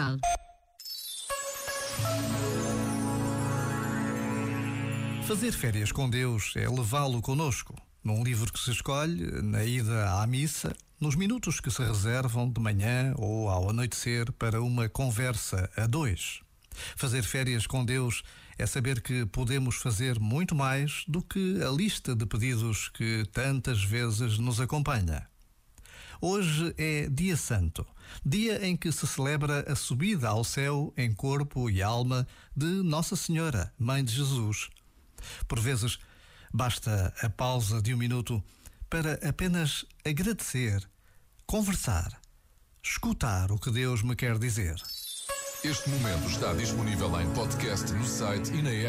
Portugal. Fazer férias com Deus é levá-lo conosco, num livro que se escolhe, na ida à missa, nos minutos que se reservam de manhã ou ao anoitecer para uma conversa a dois. Fazer férias com Deus é saber que podemos fazer muito mais do que a lista de pedidos que tantas vezes nos acompanha. Hoje é Dia Santo, dia em que se celebra a subida ao céu em corpo e alma de Nossa Senhora, Mãe de Jesus. Por vezes, basta a pausa de um minuto para apenas agradecer, conversar, escutar o que Deus me quer dizer. Este momento está disponível em podcast no site e na app.